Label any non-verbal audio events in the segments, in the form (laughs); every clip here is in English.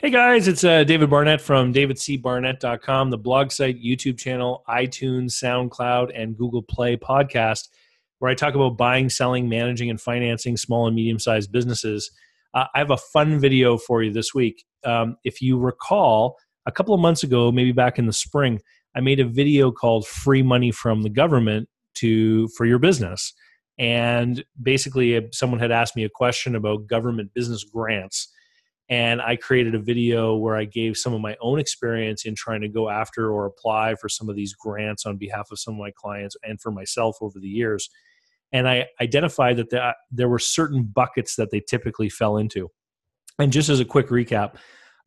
Hey guys, it's uh, David Barnett from davidcbarnett.com, the blog site, YouTube channel, iTunes, SoundCloud, and Google Play podcast, where I talk about buying, selling, managing, and financing small and medium sized businesses. Uh, I have a fun video for you this week. Um, if you recall, a couple of months ago, maybe back in the spring, I made a video called "Free Money from the Government to for Your Business," and basically, someone had asked me a question about government business grants and I created a video where I gave some of my own experience in trying to go after or apply for some of these grants on behalf of some of my clients and for myself over the years. And I identified that there, were certain buckets that they typically fell into. And just as a quick recap,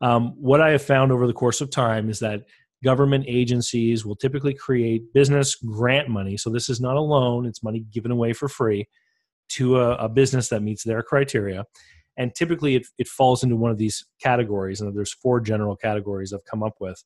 um, what I have found over the course of time is that government agencies will typically create business grant money. So this is not a loan, it's money given away for free to a, a business that meets their criteria and typically it, it falls into one of these categories and there's four general categories i've come up with.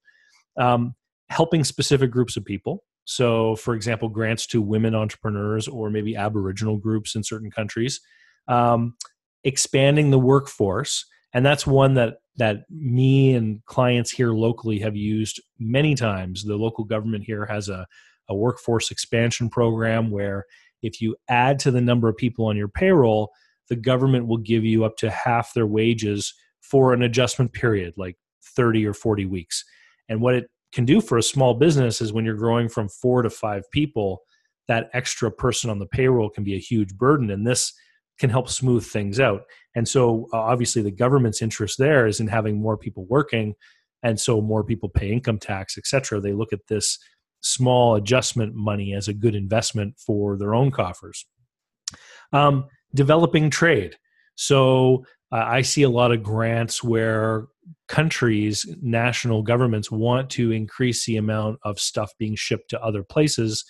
Um, helping specific groups of people. So for example grants to women entrepreneurs or maybe aboriginal groups in certain countries. Um, expanding the workforce and that's one that that me and clients here locally have used many times. The local government here has a, a workforce expansion program where if you add to the number of people on your payroll the government will give you up to half their wages for an adjustment period, like 30 or 40 weeks. And what it can do for a small business is when you're growing from four to five people, that extra person on the payroll can be a huge burden. And this can help smooth things out. And so, uh, obviously, the government's interest there is in having more people working. And so, more people pay income tax, et cetera. They look at this small adjustment money as a good investment for their own coffers. Um, developing trade. So uh, I see a lot of grants where countries, national governments want to increase the amount of stuff being shipped to other places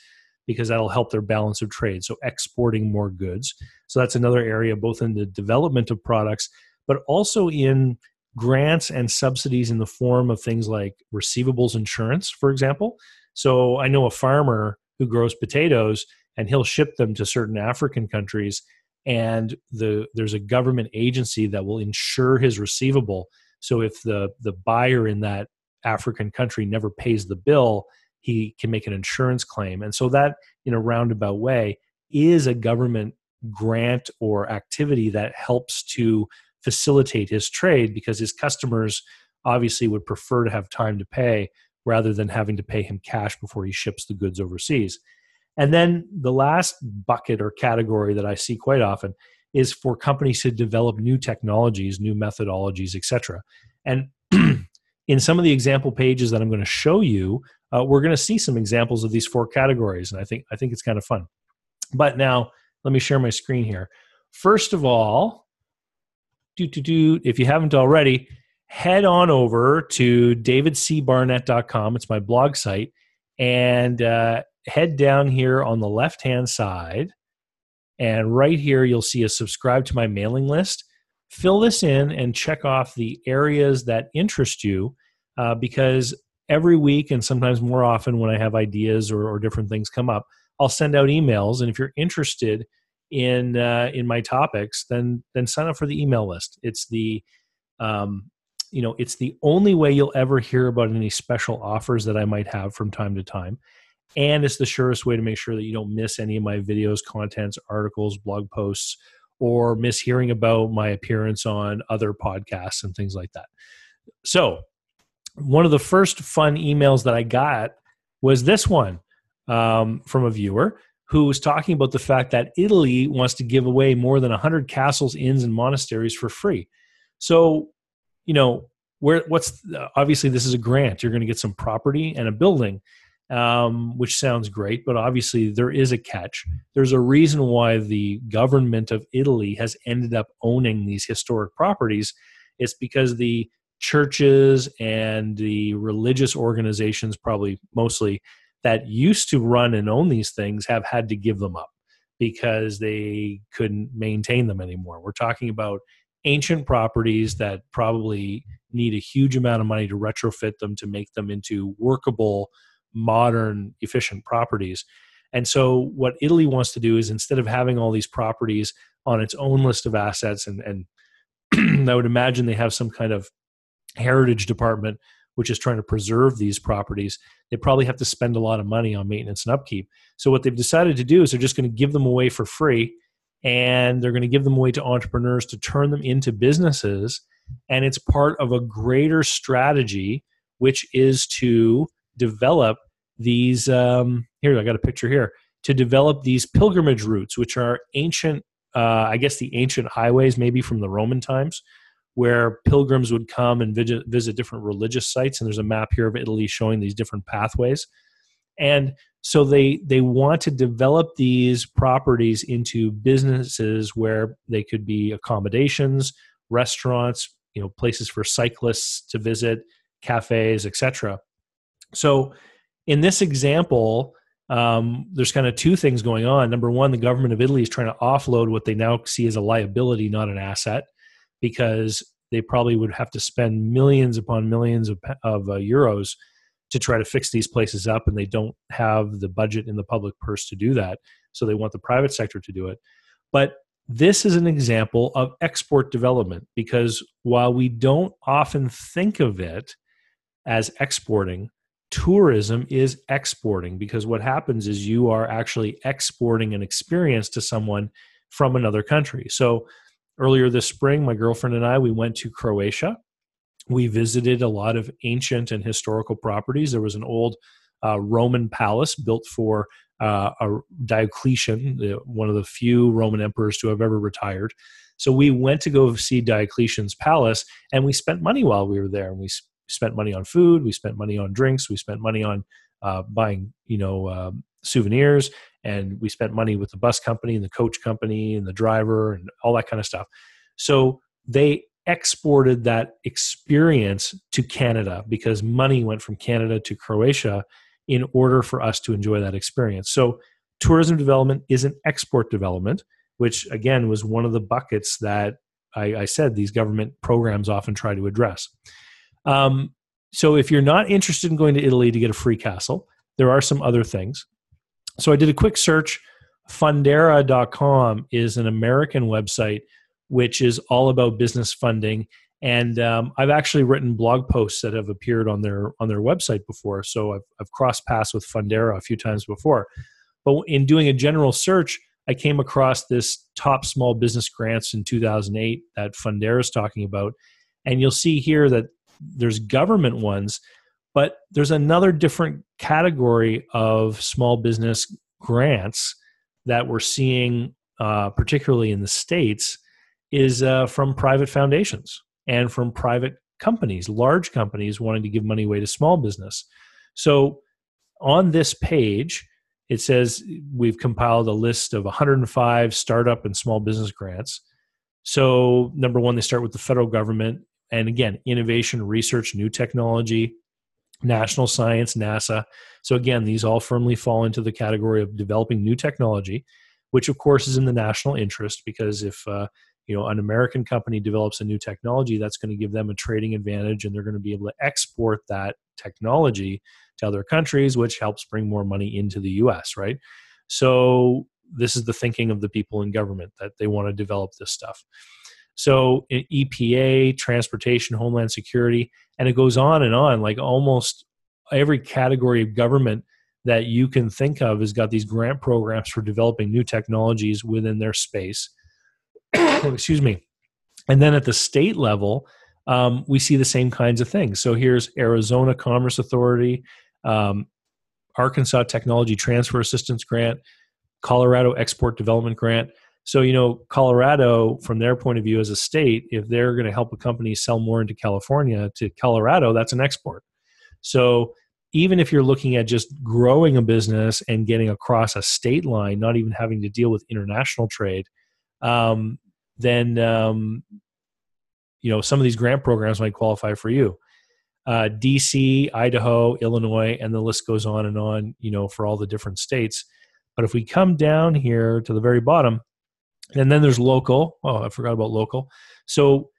because that'll help their balance of trade. So exporting more goods. So that's another area, both in the development of products, but also in grants and subsidies in the form of things like receivables insurance, for example. So I know a farmer who grows potatoes and he'll ship them to certain African countries and the there's a government agency that will insure his receivable. So if the the buyer in that african country never pays the bill he can make an insurance claim. And so that in a roundabout way is a government grant or activity that helps to facilitate his trade because his customers obviously would prefer to have time to pay rather than having to pay him cash before he ships the goods overseas and then the last bucket or category that I see quite often is for companies to develop new technologies, new methodologies, etc. And (clears throat) in some of the example pages that I'm going to show you, uh, we're going to see some examples of these four categories, and I think I think it's kind of fun. But now let me share my screen here. First of all, do do do. If you haven't already, head on over to davidcbarnett.com. It's my blog site, and uh, head down here on the left hand side, and right here you'll see a subscribe to my mailing list. Fill this in and check off the areas that interest you uh, because every week and sometimes more often when I have ideas or, or, different things come up, I'll send out emails. And if you're interested in uh, in my topics, then then sign up for the email list. It's the um, you know it's the only way you'll ever hear about any special offers that I might have from time to time and it's the surest way to make sure that you don't miss any of my videos contents articles blog posts or miss hearing about my appearance on other podcasts and things like that. So one of the first fun emails that i got was this one um, from a viewer who was talking about the fact that italy wants to give away more than 100 castles inns and monasteries for free. So you know where what's obviously this is a grant. You're going to get some property and a building um, which sounds great, but obviously there is a catch. There's a reason why the government of Italy has ended up owning these historic properties. It's because the churches and the religious organizations, probably mostly, that used to run and own these things have had to give them up because they couldn't maintain them anymore. We're talking about ancient properties that probably need a huge amount of money to retrofit them to make them into workable modern, efficient properties. And so, what Italy wants to do is instead of having all these properties on its own list of assets, and, and (clears throat) I would imagine they have some kind of heritage department which is trying to preserve these properties, they probably have to spend a lot of money on maintenance and upkeep. So what they've decided to do is they're just going to give them away for free and they're going to give them away to entrepreneurs to turn them into businesses and it's part of a greater strategy which is to develop these um, here i got a picture here to develop these pilgrimage routes which are ancient uh, i guess the ancient highways maybe from the roman times where pilgrims would come and visit, visit different religious sites. And there's a map here of Italy showing these different pathways. And so they they want to develop these properties into businesses where they could be accommodations, restaurants, you know, places for cyclists to visit, cafes, etc. So in this example, um, there's kind of two things going on. Number one, the government of Italy is trying to offload what they now see as a liability, not an asset because they probably would have to spend millions upon millions of, of uh, euros to try to fix these places up and they don't have the budget in the public purse to do that so they want the private sector to do it but this is an example of export development because while we don't often think of it as exporting tourism is exporting because what happens is you are actually exporting an experience to someone from another country so earlier this spring, my girlfriend and I, we went to Croatia. We visited a lot of ancient and historical properties. There was an old uh, Roman palace built for uh, a Diocletian, one of the few Roman emperors to have ever retired. So we went to go see Diocletian's palace, and we spent money while we were there. And we spent money on food, we spent money on drinks, we spent money on uh, buying, you know, um, souvenirs, and we spent money with the bus company and the coach company and the driver and all that kind of stuff. So they exported that experience to Canada because money went from Canada to Croatia in order for us to enjoy that experience. So tourism development is an export development, which again was one of the buckets that I, I said these government programs often try to address. Um, so if you're not interested in going to Italy to get a free castle, there are some other things. So I did a quick search. Fundera.com is an American website which is all about business funding. And um, I've actually written blog posts that have appeared on their on their website before. So I've, I've crossed paths with Fundera a few times before. But in doing a general search, I came across this top small business grants in 2008 that Fundera is talking about. And you'll see here that there's government ones but there's another different category of small business grants that we're seeing, uh, particularly in the States, is uh, from private foundations and from private companies, large companies wanting to give money away to small business. So on this page, it says we've compiled a list of 105 startup and small business grants. So, number one, they start with the federal government. And again, innovation, research, new technology, national science, NASA. So, again, these all firmly fall into the category of developing new technology, which, of course, is in the national interest because if uh, you know an American company develops a new technology, that's going to give them a trading advantage, and they're going to be able to export that technology to other countries, which helps bring more money into the U.S. Right? So, this is the thinking of the people in government that they want to develop this stuff. So EPA, transportation, homeland security, and it goes on and on. Like almost every category of government that you can think of has got these grant programs for developing new technologies within their space. (coughs) Excuse me. And then at the state level, um, we see the same kinds of things. So here's Arizona Commerce Authority, um, Arkansas Technology Transfer Assistance Grant, Colorado Export Development Grant. So, you know, Colorado, from their point of view as a state, if they're going to help a company sell more into California to Colorado, that's an export. So, even if you're looking at just growing a business and getting across a state line, not even having to deal with international trade, um, then um, you know some of these grant programs might qualify for you. Uh, DC, Idaho, Illinois, and the list goes on and on. You know, for all the different states. But if we come down here to the very bottom, and then there's local. Oh, I forgot about local. So,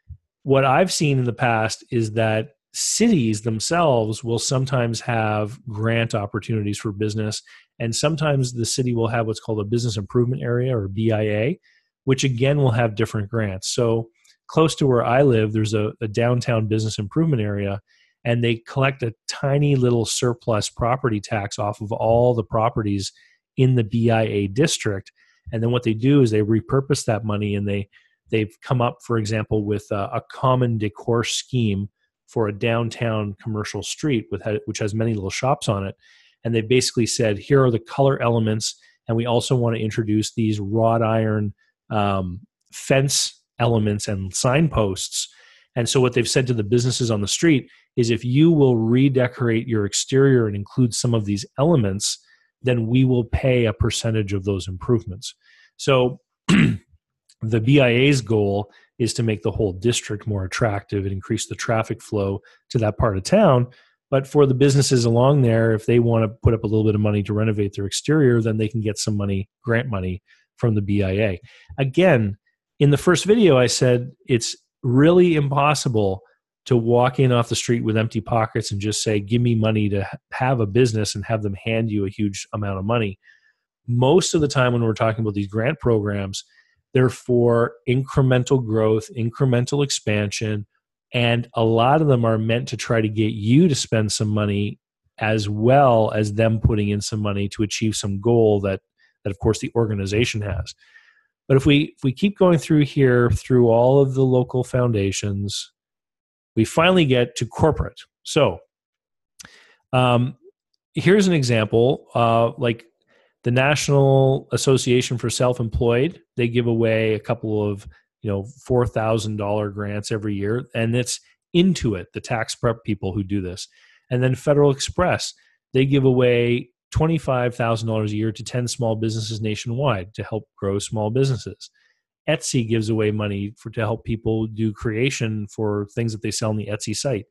what I've seen in the past is that cities themselves will sometimes have grant opportunities for business. And sometimes the city will have what's called a business improvement area or BIA, which again will have different grants. So, close to where I live, there's a, a downtown business improvement area, and they collect a tiny little surplus property tax off of all the properties in the BIA district. And then what they do is they repurpose that money and they they've come up, for example, with a, a common decor scheme for a downtown commercial street with which has many little shops on it. And they basically said, here are the color elements, and we also want to introduce these wrought iron um, fence elements and signposts. And so what they've said to the businesses on the street is if you will redecorate your exterior and include some of these elements, then we will pay a percentage of those improvements. So (clears throat) the BIA's goal is to make the whole district more attractive and increase the traffic flow to that part of town. But for the businesses along there, if they want to put up a little bit of money to renovate their exterior, then they can get some money, grant money from the BIA. Again, in the first video, I said it's really impossible to walk in off the street with empty pockets and just say, Give me money to have a business and have them hand you a huge amount of money. Most of the time, when we're talking about these grant programs, they're for incremental growth, incremental expansion, and a lot of them are meant to try to get you to spend some money as well as them putting in some money to achieve some goal that that of course the organization has. But if we if we keep going through here through all of the local foundations, we finally get to corporate. So um, here's an example. Uh, like the National Association for Self-Employed, they give away a couple of you know four thousand dollar grants every year, and it's Intuit, the tax prep people who do this, and then Federal Express, they give away twenty five thousand dollars a year to ten small businesses nationwide to help grow small businesses. Etsy gives away money for to help people do creation for things that they sell on the Etsy site.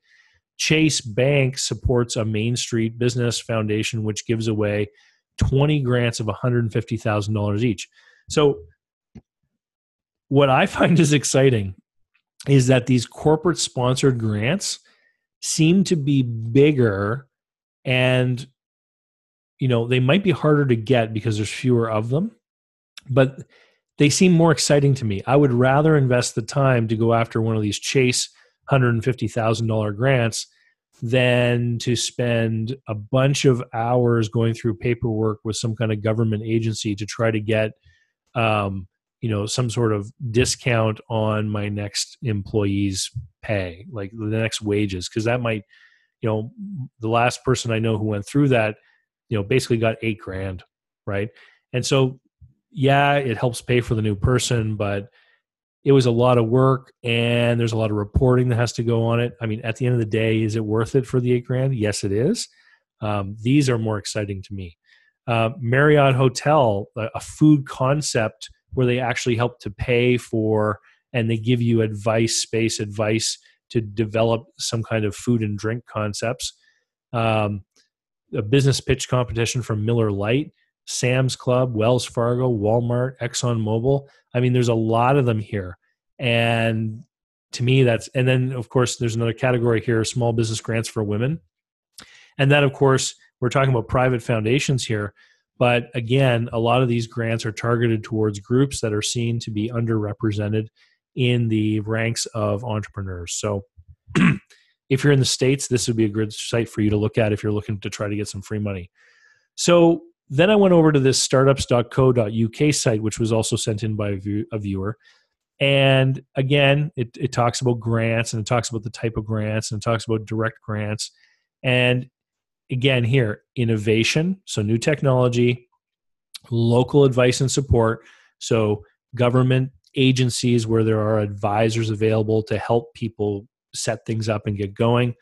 Chase Bank supports a Main Street Business Foundation, which gives away 20 grants of $150,000 each. So, what I (laughs) find is exciting is that these corporate sponsored grants seem to be bigger and you know they might be harder to get because there's fewer of them but they seem more exciting to me. I would rather invest the time to go after one of these chase $150000 grants than to spend a bunch of hours going through paperwork with some kind of government agency to try to get um, you know some sort of discount on my next employee's pay like the next wages because that might you know the last person i know who went through that you know basically got eight grand right? And so yeah it helps pay for the new person but it was a lot of work and there's a lot of reporting that has to go on it. I mean, at the end of the day, is it worth it for the eight grand? Yes, it is. Um, these are more exciting to me. Uh, Marriott Hotel, a food concept where they actually help to pay for and they give you advice, space advice to develop some kind of food and drink concepts. Um, a business pitch competition from Miller Lite Sam's Club, Wells Fargo, Walmart, ExxonMobil. I mean, there's a lot of them here. And to me, that's, and then of course, there's another category here small business grants for women. And that, of course, we're talking about private foundations here. But again, a lot of these grants are targeted towards groups that are seen to be underrepresented in the ranks of entrepreneurs. So (clears throat) if you're in the States, this would be a good site for you to look at if you're looking to try to get some free money. So then I went over to this startups.co.uk site, which was also sent in by a, view, a viewer. And again, it, it talks about grants and it talks about the type of grants and it talks about direct grants. And again, here, innovation, so new technology, local advice and support. So, government agencies where there are advisors available to help people set things up and get going.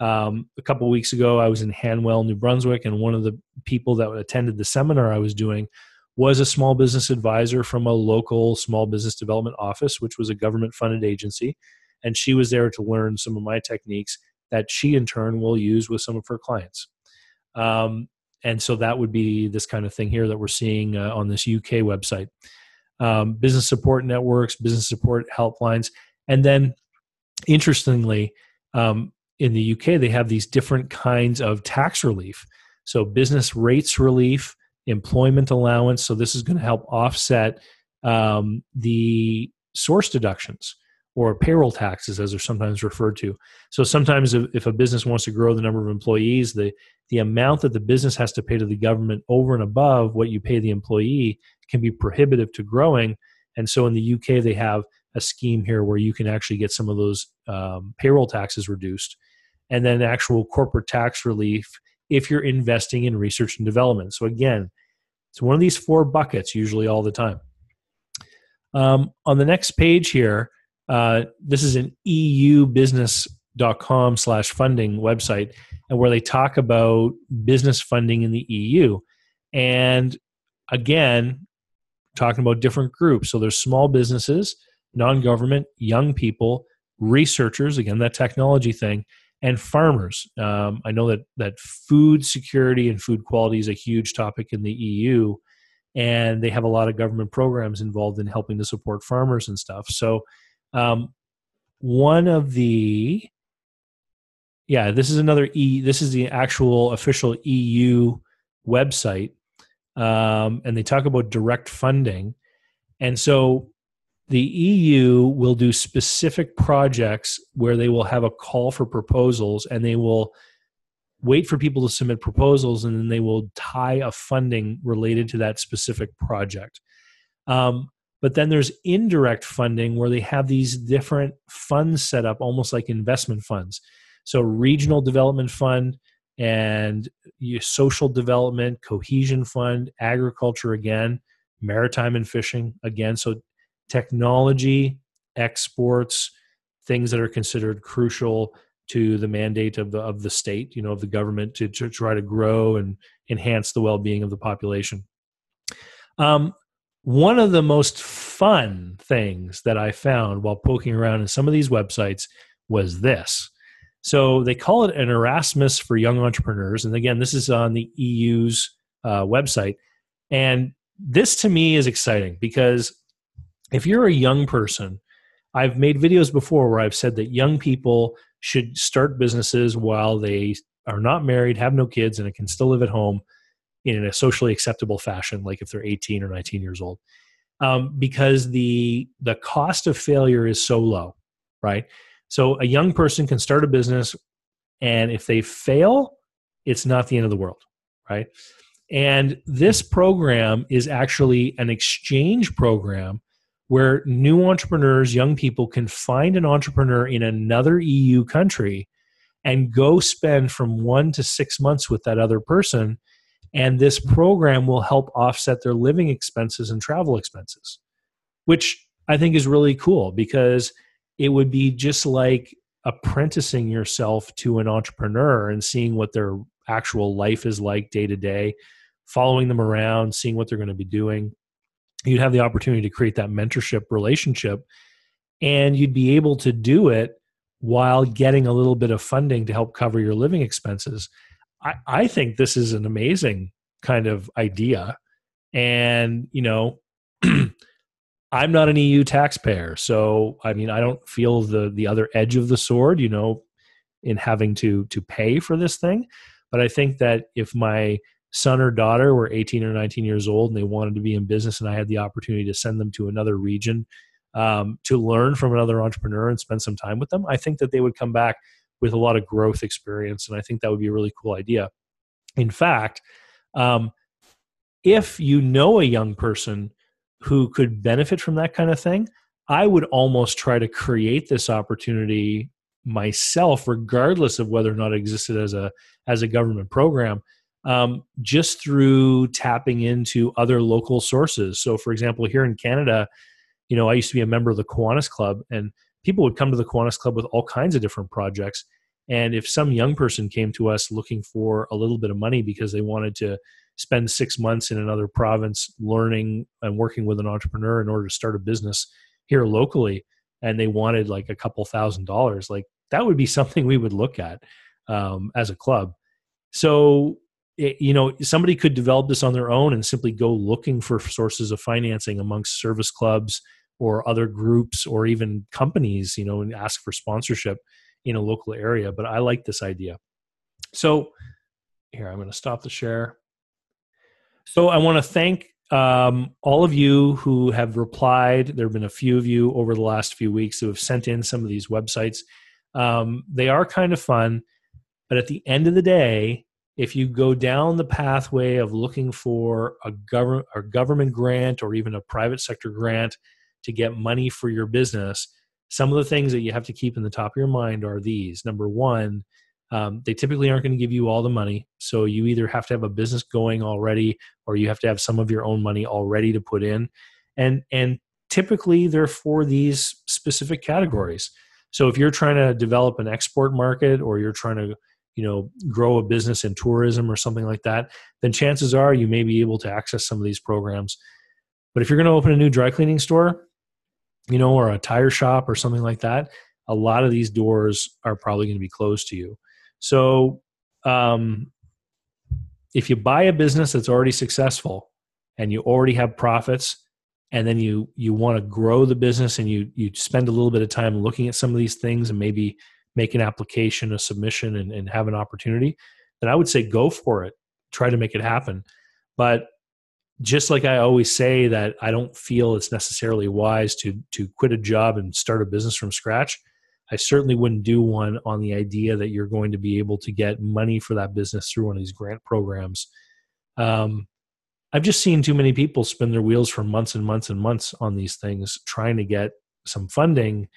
Um, a couple weeks ago, I was in Hanwell, New Brunswick, and one of the people that attended the seminar I was doing was a small business advisor from a local small business development office, which was a government funded agency. And she was there to learn some of my techniques that she, in turn, will use with some of her clients. Um, and so that would be this kind of thing here that we're seeing uh, on this UK website. Um, business support networks, business support helplines. And then, interestingly, um, in the UK, they have these different kinds of tax relief. So, business rates relief, employment allowance. So, this is going to help offset um, the source deductions or payroll taxes as they're sometimes referred to so sometimes if, a business wants to grow the number of employees the the amount that the business has to pay to the government over and above what you pay the employee can be prohibitive to growing and so in the uk they have a scheme here where you can actually get some of those um, payroll taxes reduced and then actual corporate tax relief if you're investing in research and development. So again it's one of these four buckets usually all the time. Um, on the next page here uh, this is an eubusiness.com slash funding website and where they talk about business funding in the eu and again talking about different groups. So there's small businesses non-government young people researchers again that technology thing and farmers um, i know that that food security and food quality is a huge topic in the eu and they have a lot of government programs involved in helping to support farmers and stuff so um, one of the yeah, this is another E. This is the actual official EU website, um, and they talk about direct funding, and so the EU will do specific projects where they will have a call for proposals, and they will wait for people to submit proposals, and then they will tie a funding related to that specific project. Um, but then there's indirect funding where they have these different funds set up, almost like investment funds. So, regional development fund and social development, cohesion fund, agriculture again, maritime and fishing again. So, technology, exports, things that are considered crucial to the mandate of the of the state, you know, of the government to, to try to grow and enhance the well-being of the population. Um, one of the most fun things that I found while poking around in some of these websites was this. So they call it an Erasmus for young entrepreneurs. And again, this is on the EU's uh, website. And this to me is exciting because if you're a young person, I've made videos before where I've said that young people should start businesses while they are not married, have no kids, and can still live at home in a socially acceptable fashion, like if they're 18 or 19 years old, um, because the the cost of failure is so low, right? So a young person can start a business, and if they fail, it's not the end of the world, right? And this program is actually an exchange program where new entrepreneurs, young people, can find an entrepreneur in another EU country and go spend from one to six months with that other person and this program will help offset their living expenses and travel expenses, which I think is really cool because it would be just like apprenticing yourself to an entrepreneur and seeing what their actual life is like day to day, following them around, seeing what they're going to be doing. You'd have the opportunity to create that mentorship relationship and you'd be able to do it while getting a little bit of funding to help cover your living expenses. I, I think this is an amazing kind of idea. And, you know, (clears throat) I'm not an EU taxpayer. So, I mean, I don't feel the, the other edge of the sword, you know, in having to, to pay for this thing. But I think that if my son or daughter were 18 or 19 years old and they wanted to be in business and I had the opportunity to send them to another region um, to learn from another entrepreneur and spend some time with them, I think that they would come back with a lot of growth experience. And I think that would be a really cool idea. In fact, um, if you know a young person who could benefit from that kind of thing, I would almost try to create this opportunity myself, regardless of whether or not it existed as a as a government program, um, just through tapping into other local sources. So, for example, here in Canada, you know, I used to be a member of the Kiwanis Club, and people would come to the Kiwanis Club with all kinds of different projects. And if some young person came to us looking for a little bit of money because they wanted to spend six months in another province learning and working with an entrepreneur in order to start a business here locally, and they wanted like a couple thousand dollars, like that would be (laughs) something we would look at um, as a club. So, you know, somebody could develop this on their own and simply go looking for sources of financing amongst service clubs or other groups or even companies, you know, and ask for sponsorship in a local area. But I like this idea. So here, I'm going to stop the share. So I want to thank um, all of you who have replied, there have been a few of you over the last few weeks who have sent in some of these websites. Um, they are kind of fun, but at the end of the day, if you go down the pathway of looking for a government government grant or even a private sector grant to get money for your business, some of the things that you have to keep in the top of your mind are these. Number one, um, they typically aren't going to give you all the money. So you either have to have a business going already or you have to have some of your own money already to put in. And, and typically they're for these specific categories. So if you're trying to develop an export market or you're trying to you know grow a business in tourism or something like that then chances are you may be able to access some of these programs. But if you're going to open a new dry cleaning store you know or a tire shop or something like that a lot of these doors are probably going to be closed to you. So, um, if you buy a business that's already successful and you already have profits, and then you you want to grow the business and you you spend a little bit of time looking at some of these things and maybe make an application, a submission, and, and have an opportunity, then I would say go for it. Try to make it happen. But just like I always say that I don't feel it's necessarily wise to to quit a job and start a business from scratch. I certainly wouldn't do one on the idea that you're going to be able to get money for that business through one of these grant programs. Um, I've just seen too many people spin their wheels for months and months and months on these things trying to get some funding,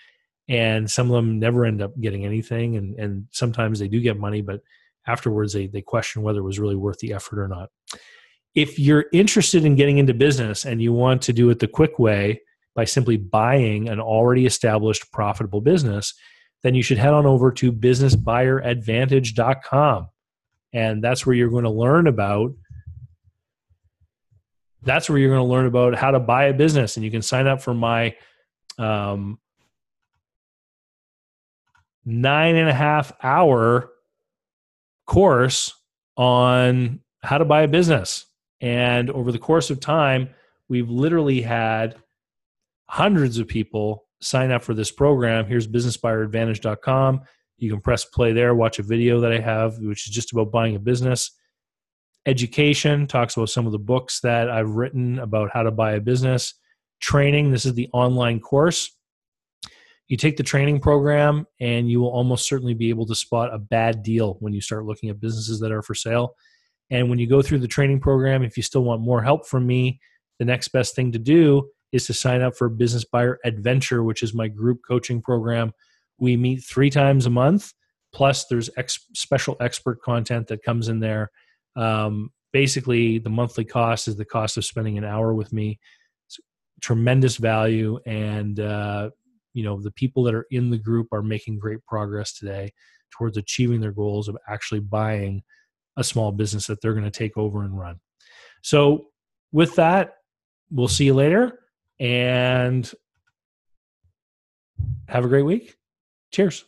and some of them never end up getting anything. And, and sometimes they do get money, but afterwards they, they question whether it was really worth the effort or not. If you're interested in getting into business and you want to do it the quick way, by simply buying an already established profitable business, then you should head on over to businessbuyeradvantage.com. And that's where you're going to learn about that's where you're going to learn about how to buy a business and you can sign up for my um, nine and a half hour course on how to buy a business and over the course of time we've literally had hundreds of people sign up for this program. Here's businessbuyeradvantage.com. You can press play there, watch a video that I have, which is just about buying a business. Education talks about some of the books that I've written about how to buy a business. Training, this is the online course. You take the training program, and you will almost certainly be able to spot a bad deal when you start looking at businesses that are for sale. And when you go through the training program, if you still want more help from me, the next best thing to do is to sign up for Business Buyer Advantage, which is my group coaching program. We meet three times a month. Plus, there's ex- special expert content that comes in there. Um, basically, the monthly cost is the cost of spending an hour with me. Tremendous value, and uh, you know the people that are in the group are making great progress today towards achieving their goals of actually buying a small business that they're going to take over and run. So, with that, we'll see you later and have a great week. Cheers.